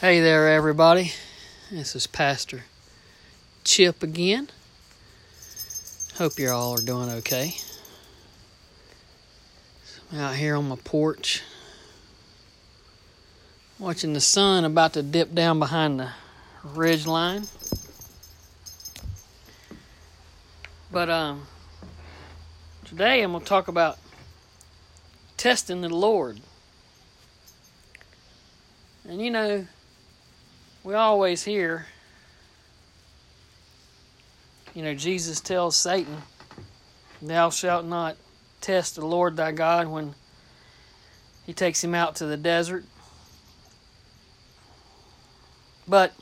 Hey there, everybody. This is Pastor Chip again. Hope you all are doing okay. I'm out here on my porch watching the sun about to dip down behind the ridge line. But um, today I'm going to talk about testing the Lord. And you know, we always hear, you know, Jesus tells Satan, Thou shalt not test the Lord thy God when he takes him out to the desert. But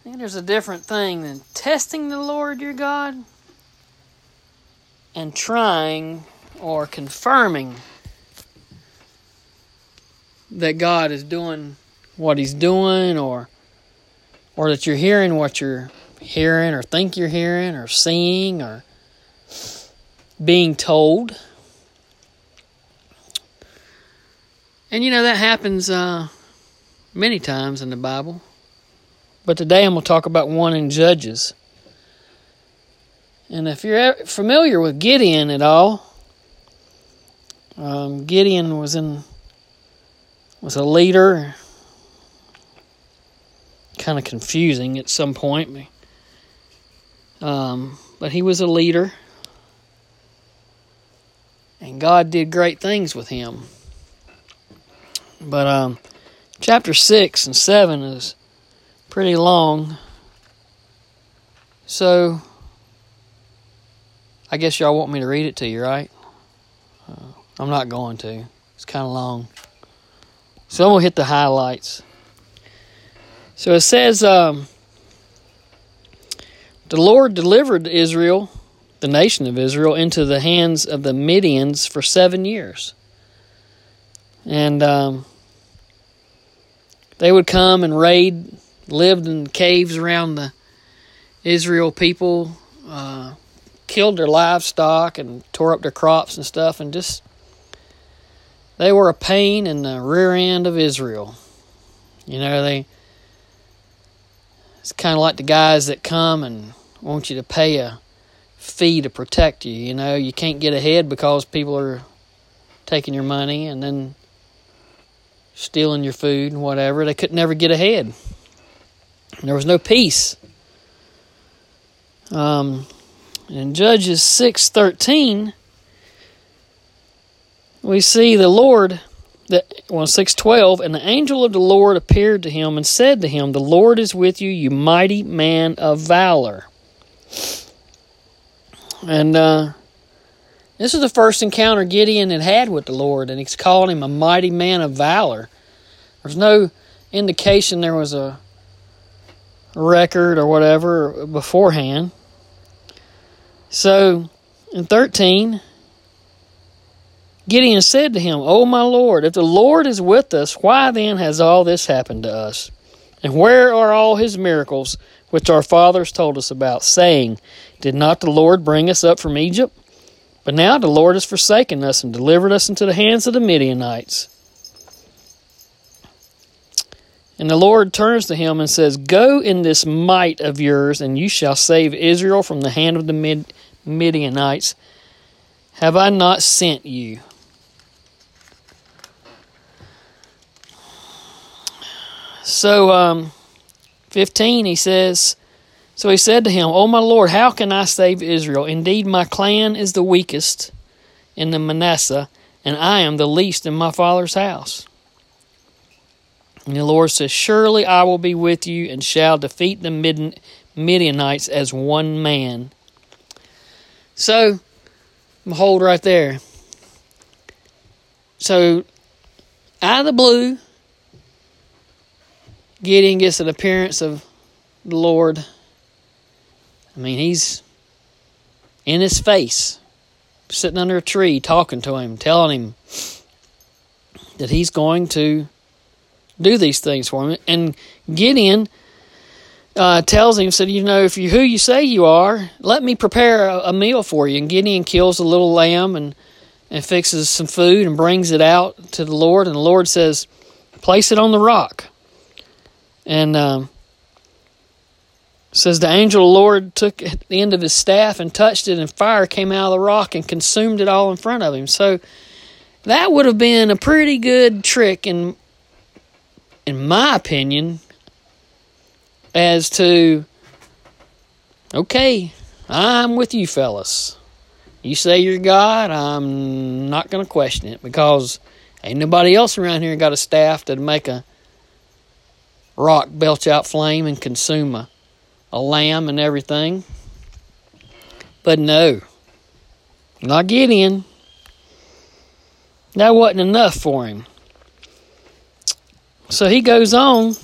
I think there's a different thing than testing the Lord your God and trying or confirming that God is doing what he's doing or or that you're hearing what you're hearing or think you're hearing or seeing or being told. And you know that happens uh, many times in the Bible. But today I'm going to talk about one in Judges. And if you're familiar with Gideon at all, um, Gideon was in was a leader. Kind of confusing at some point. Um, but he was a leader. And God did great things with him. But um, chapter 6 and 7 is pretty long. So, I guess y'all want me to read it to you, right? Uh, I'm not going to. It's kind of long. So I'm going to hit the highlights. So it says, um, The Lord delivered Israel, the nation of Israel, into the hands of the Midians for seven years. And um, they would come and raid, lived in caves around the Israel people, uh, killed their livestock and tore up their crops and stuff, and just they were a pain in the rear end of Israel. You know, they it's kind of like the guys that come and want you to pay a fee to protect you. You know, you can't get ahead because people are taking your money and then stealing your food and whatever. They could never get ahead. There was no peace. Um, in Judges six thirteen we see the Lord that well six twelve, and the angel of the Lord appeared to him and said to him, The Lord is with you, you mighty man of valor. And uh, this is the first encounter Gideon had had with the Lord, and he's called him a mighty man of valor. There's no indication there was a record or whatever beforehand. So in 13, Gideon said to him, O my Lord, if the Lord is with us, why then has all this happened to us? And where are all his miracles which our fathers told us about, saying, Did not the Lord bring us up from Egypt? But now the Lord has forsaken us and delivered us into the hands of the Midianites. And the Lord turns to him and says, Go in this might of yours, and you shall save Israel from the hand of the Midianites. Have I not sent you? So, um, 15, he says, So he said to him, O my Lord, how can I save Israel? Indeed, my clan is the weakest in the Manasseh, and I am the least in my father's house. And the Lord says, Surely I will be with you and shall defeat the Midianites as one man. So, hold right there. So, out of the blue, Gideon gets an appearance of the Lord. I mean, he's in his face, sitting under a tree, talking to him, telling him that he's going to do these things for him. And Gideon uh, tells him, said, you know, if you who you say you are, let me prepare a, a, meal for you. And Gideon kills a little lamb and and fixes some food and brings it out to the Lord. And the Lord says, Place it on the rock. And um, says the angel of the Lord took the end of his staff and touched it, and fire came out of the rock and consumed it all in front of him. So that would have been a pretty good trick, in in my opinion, as to okay, I'm with you, fellas. You say you're God, I'm not going to question it because ain't nobody else around here got a staff that'd make a rock belch out flame and consume a a lamb and everything. But no, not Gideon. That wasn't enough for him. So he goes on.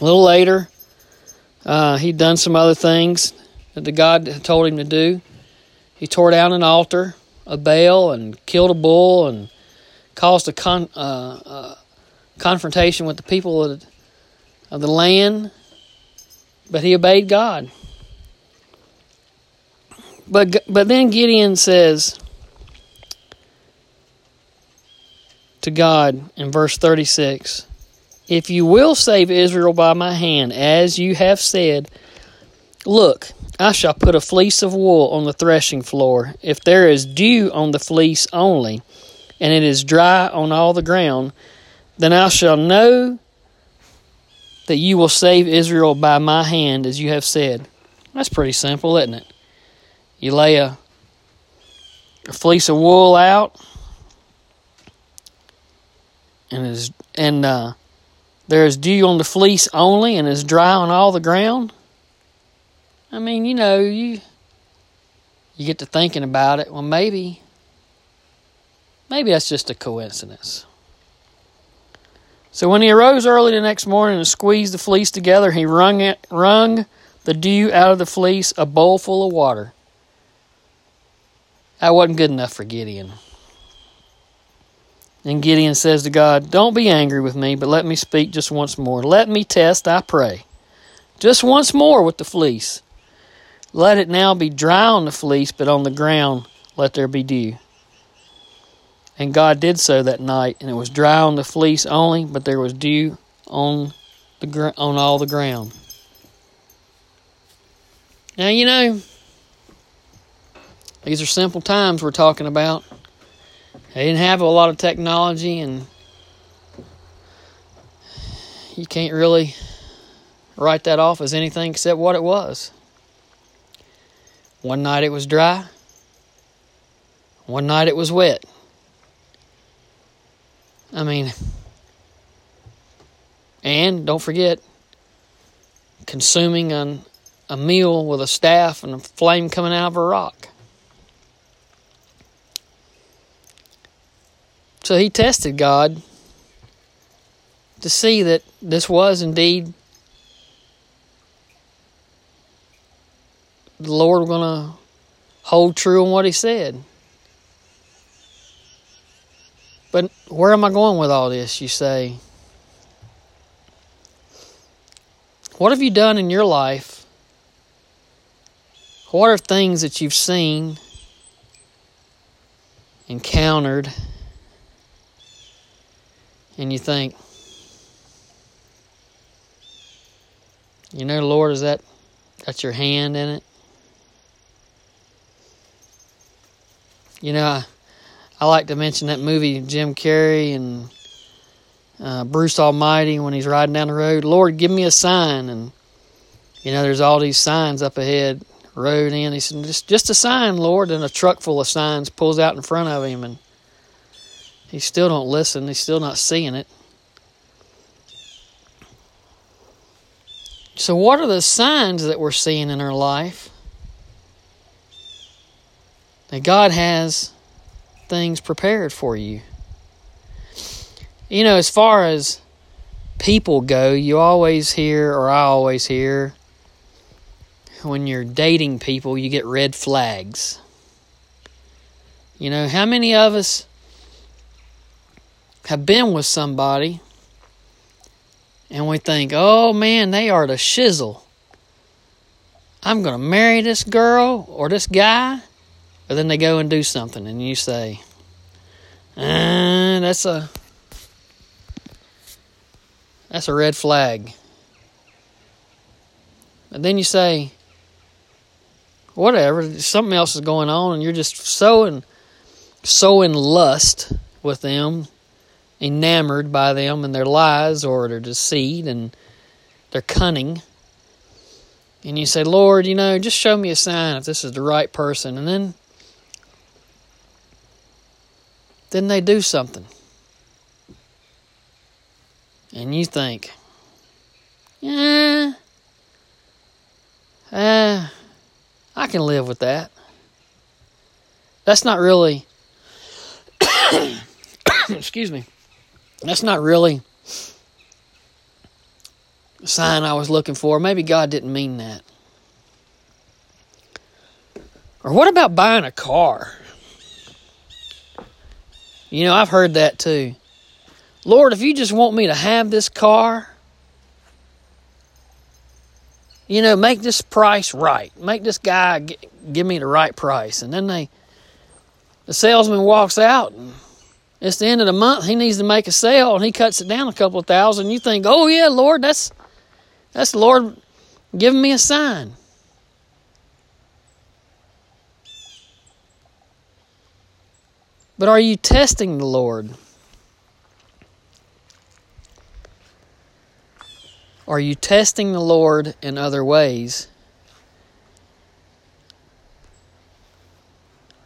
A little later, uh, he'd done some other things that the God told him to do. He tore down an altar, a Baal, and killed a bull, and caused a con- uh, uh, confrontation with the people of the, of the land but he obeyed God. But but then Gideon says to God in verse 36, if you will save Israel by my hand, as you have said, look, I shall put a fleece of wool on the threshing floor. If there is dew on the fleece only, and it is dry on all the ground, then I shall know that you will save Israel by my hand, as you have said. That's pretty simple, isn't it? You lay a, a fleece of wool out, and is and uh, there is dew on the fleece only, and is dry on all the ground. I mean, you know, you you get to thinking about it. Well, maybe maybe that's just a coincidence. So when he arose early the next morning and squeezed the fleece together, he wrung, it, wrung the dew out of the fleece, a bowl full of water. That wasn't good enough for Gideon. And Gideon says to God, Don't be angry with me, but let me speak just once more. Let me test, I pray. Just once more with the fleece. Let it now be dry on the fleece, but on the ground let there be dew. And God did so that night, and it was dry on the fleece only, but there was dew on the gr- on all the ground. Now you know these are simple times we're talking about. They didn't have a lot of technology, and you can't really write that off as anything except what it was. One night it was dry. One night it was wet. I mean, and don't forget, consuming an, a meal with a staff and a flame coming out of a rock. So he tested God to see that this was indeed the Lord going to hold true on what he said. But where am I going with all this, you say? What have you done in your life? What are things that you've seen, encountered, and you think, you know, Lord, is that that's your hand in it? You know, I like to mention that movie Jim Carrey and uh, Bruce Almighty when he's riding down the road. Lord, give me a sign, and you know there's all these signs up ahead, road in. He said, just just a sign, Lord, and a truck full of signs pulls out in front of him, and he still don't listen. He's still not seeing it. So, what are the signs that we're seeing in our life that God has things prepared for you. You know, as far as people go, you always hear, or I always hear, when you're dating people, you get red flags. You know, how many of us have been with somebody and we think, oh man, they are the shizzle. I'm going to marry this girl or this guy But then they go and do something, and you say, uh, "That's a that's a red flag." And then you say, "Whatever, something else is going on," and you're just so in so in lust with them, enamored by them and their lies or their deceit and their cunning. And you say, Lord, you know, just show me a sign if this is the right person. And then then they do something. And you think, yeah, uh, I can live with that. That's not really, excuse me, that's not really the sign I was looking for. Maybe God didn't mean that. Or what about buying a car? You know, I've heard that too. Lord, if you just want me to have this car, you know, make this price right. Make this guy give me the right price. And then they, the salesman walks out and it's the end of the month. He needs to make a sale and he cuts it down a couple of thousand. You think, oh yeah, Lord, that's that's the Lord giving me a sign. But are you testing the Lord? Are you testing the Lord in other ways?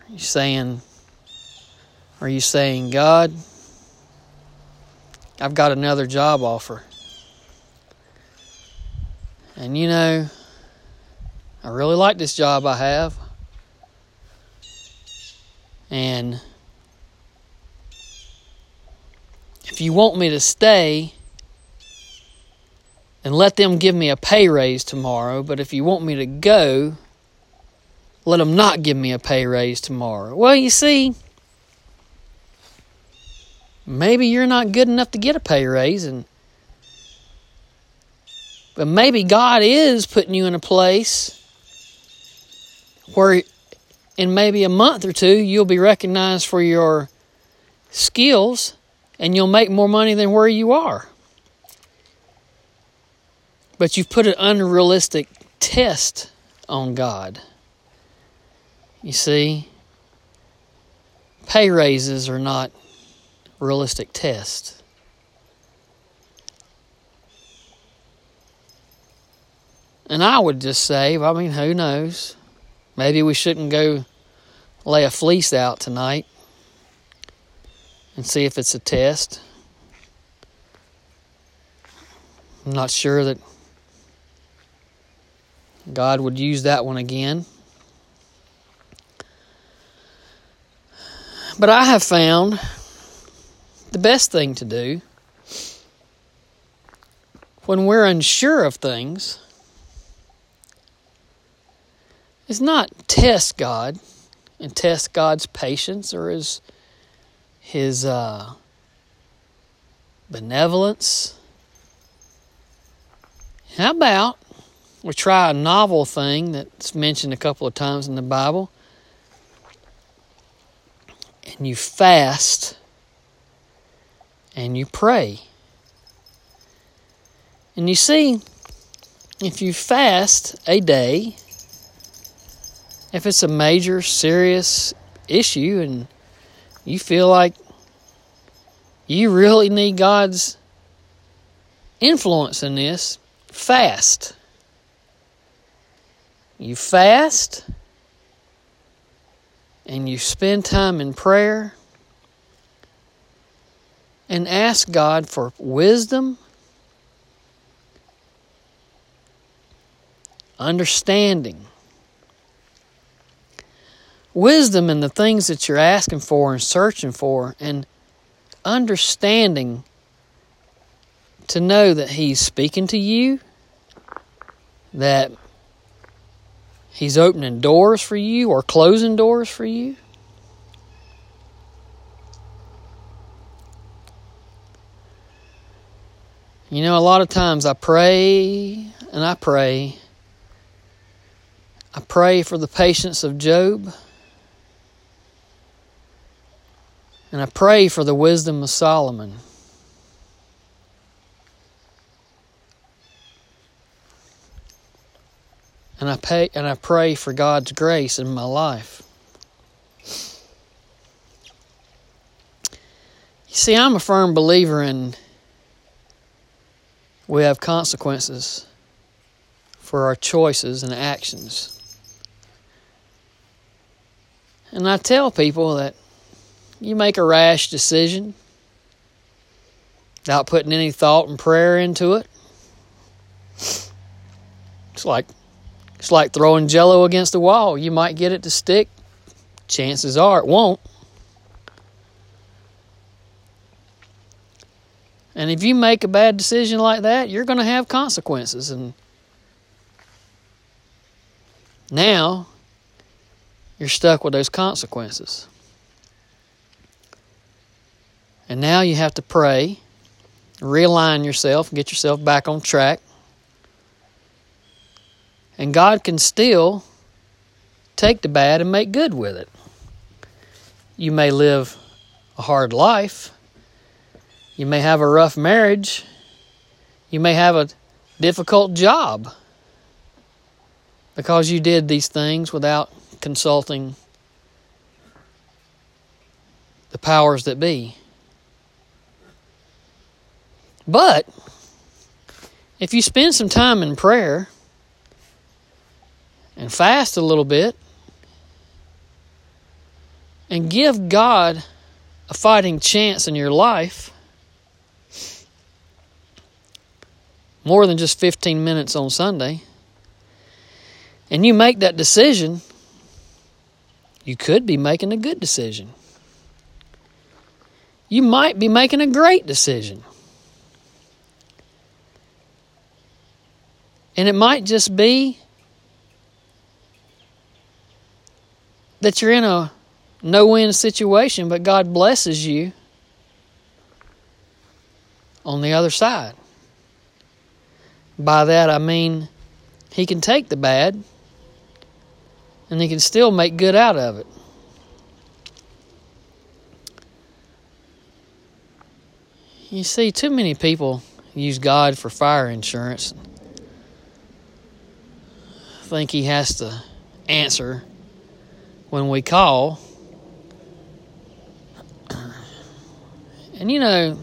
Are you saying, are you saying, God, I've got another job offer? And you know, I really like this job I have. And if you want me to stay, and let them give me a pay raise tomorrow. But if you want me to go, let them not give me a pay raise tomorrow. Well, you see, maybe you're not good enough to get a pay raise and but maybe God is putting you in a place where in maybe a month or two you'll be recognized for your skills and you'll make more money than where you are. But you've put an unrealistic test on God. You see, pay raises are not realistic tests. And I would just say, I mean, who knows? Maybe we shouldn't go lay a fleece out tonight and see if it's a test. I'm not sure that God would use that one again. But I have found the best thing to do when we're unsure of things is not test God and test God's patience or his his uh, benevolence. How about we try a novel thing that's mentioned a couple of times in the Bible, and you fast and you pray. And you see, if you fast a day, if it's a major, serious issue and you feel like you really need God's influence in this, fast. You fast and you spend time in prayer and ask God for wisdom, understanding wisdom in the things that you're asking for and searching for, and understanding to know that He's speaking to you, that He's opening doors for you or closing doors for you. You know, a lot of times I pray and I pray. I pray for the patience of Job. And I pray for the wisdom of Solomon. And I pay and I pray for God's grace in my life. You see, I'm a firm believer in we have consequences for our choices and actions. And I tell people that you make a rash decision without putting any thought and prayer into it. It's like it's like throwing jello against the wall. You might get it to stick. Chances are it won't. And if you make a bad decision like that, you're going to have consequences. And now you're stuck with those consequences. And now you have to pray, realign yourself, get yourself back on track. And God can still take the bad and make good with it. You may live a hard life you may have a rough marriage. You may have a difficult job because you did these things without consulting the powers that be. But if you spend some time in prayer and fast a little bit and give God a fighting chance in your life, more than just 15 minutes on Sunday, and you make that decision, you could be making a good decision. You might be making a great decision. And it might just be that you're in a no win situation, but God blesses you on the other side. By that I mean he can take the bad and he can still make good out of it. You see, too many people use God for fire insurance. Think he has to answer when we call. And you know,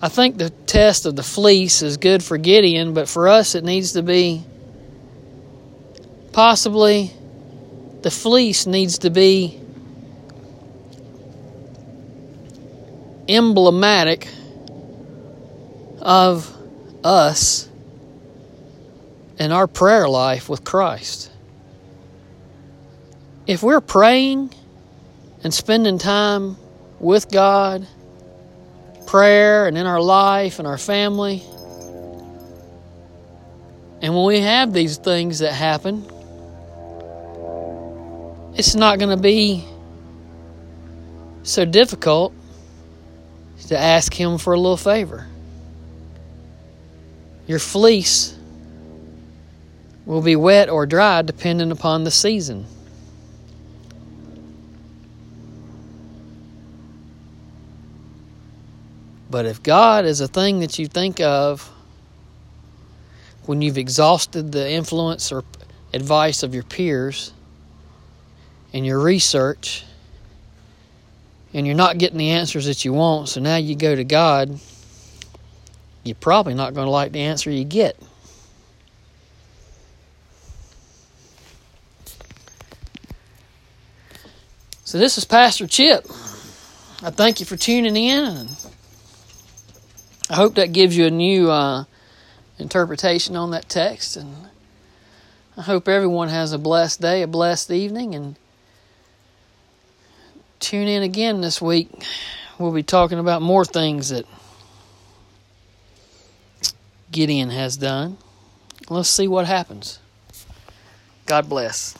I think the test of the fleece is good for Gideon, but for us it needs to be possibly the fleece needs to be emblematic of us and our prayer life with Christ. If we're praying and spending time with God, prayer and in our life and our family. And when we have these things that happen, it's not going to be so difficult to ask Him for a little favor. Your fleece will be wet or dry depending upon the season. But if God is a thing that you think of when you've exhausted the influence or advice of your peers and your research, and you're not getting the answers that you want, so now you go to God, you're probably not going to like the answer you get. So, this is Pastor Chip. I thank you for tuning in. I hope that gives you a new uh, interpretation on that text. And I hope everyone has a blessed day, a blessed evening, and tune in again this week. We'll be talking about more things that Gideon has done. Let's see what happens. God bless.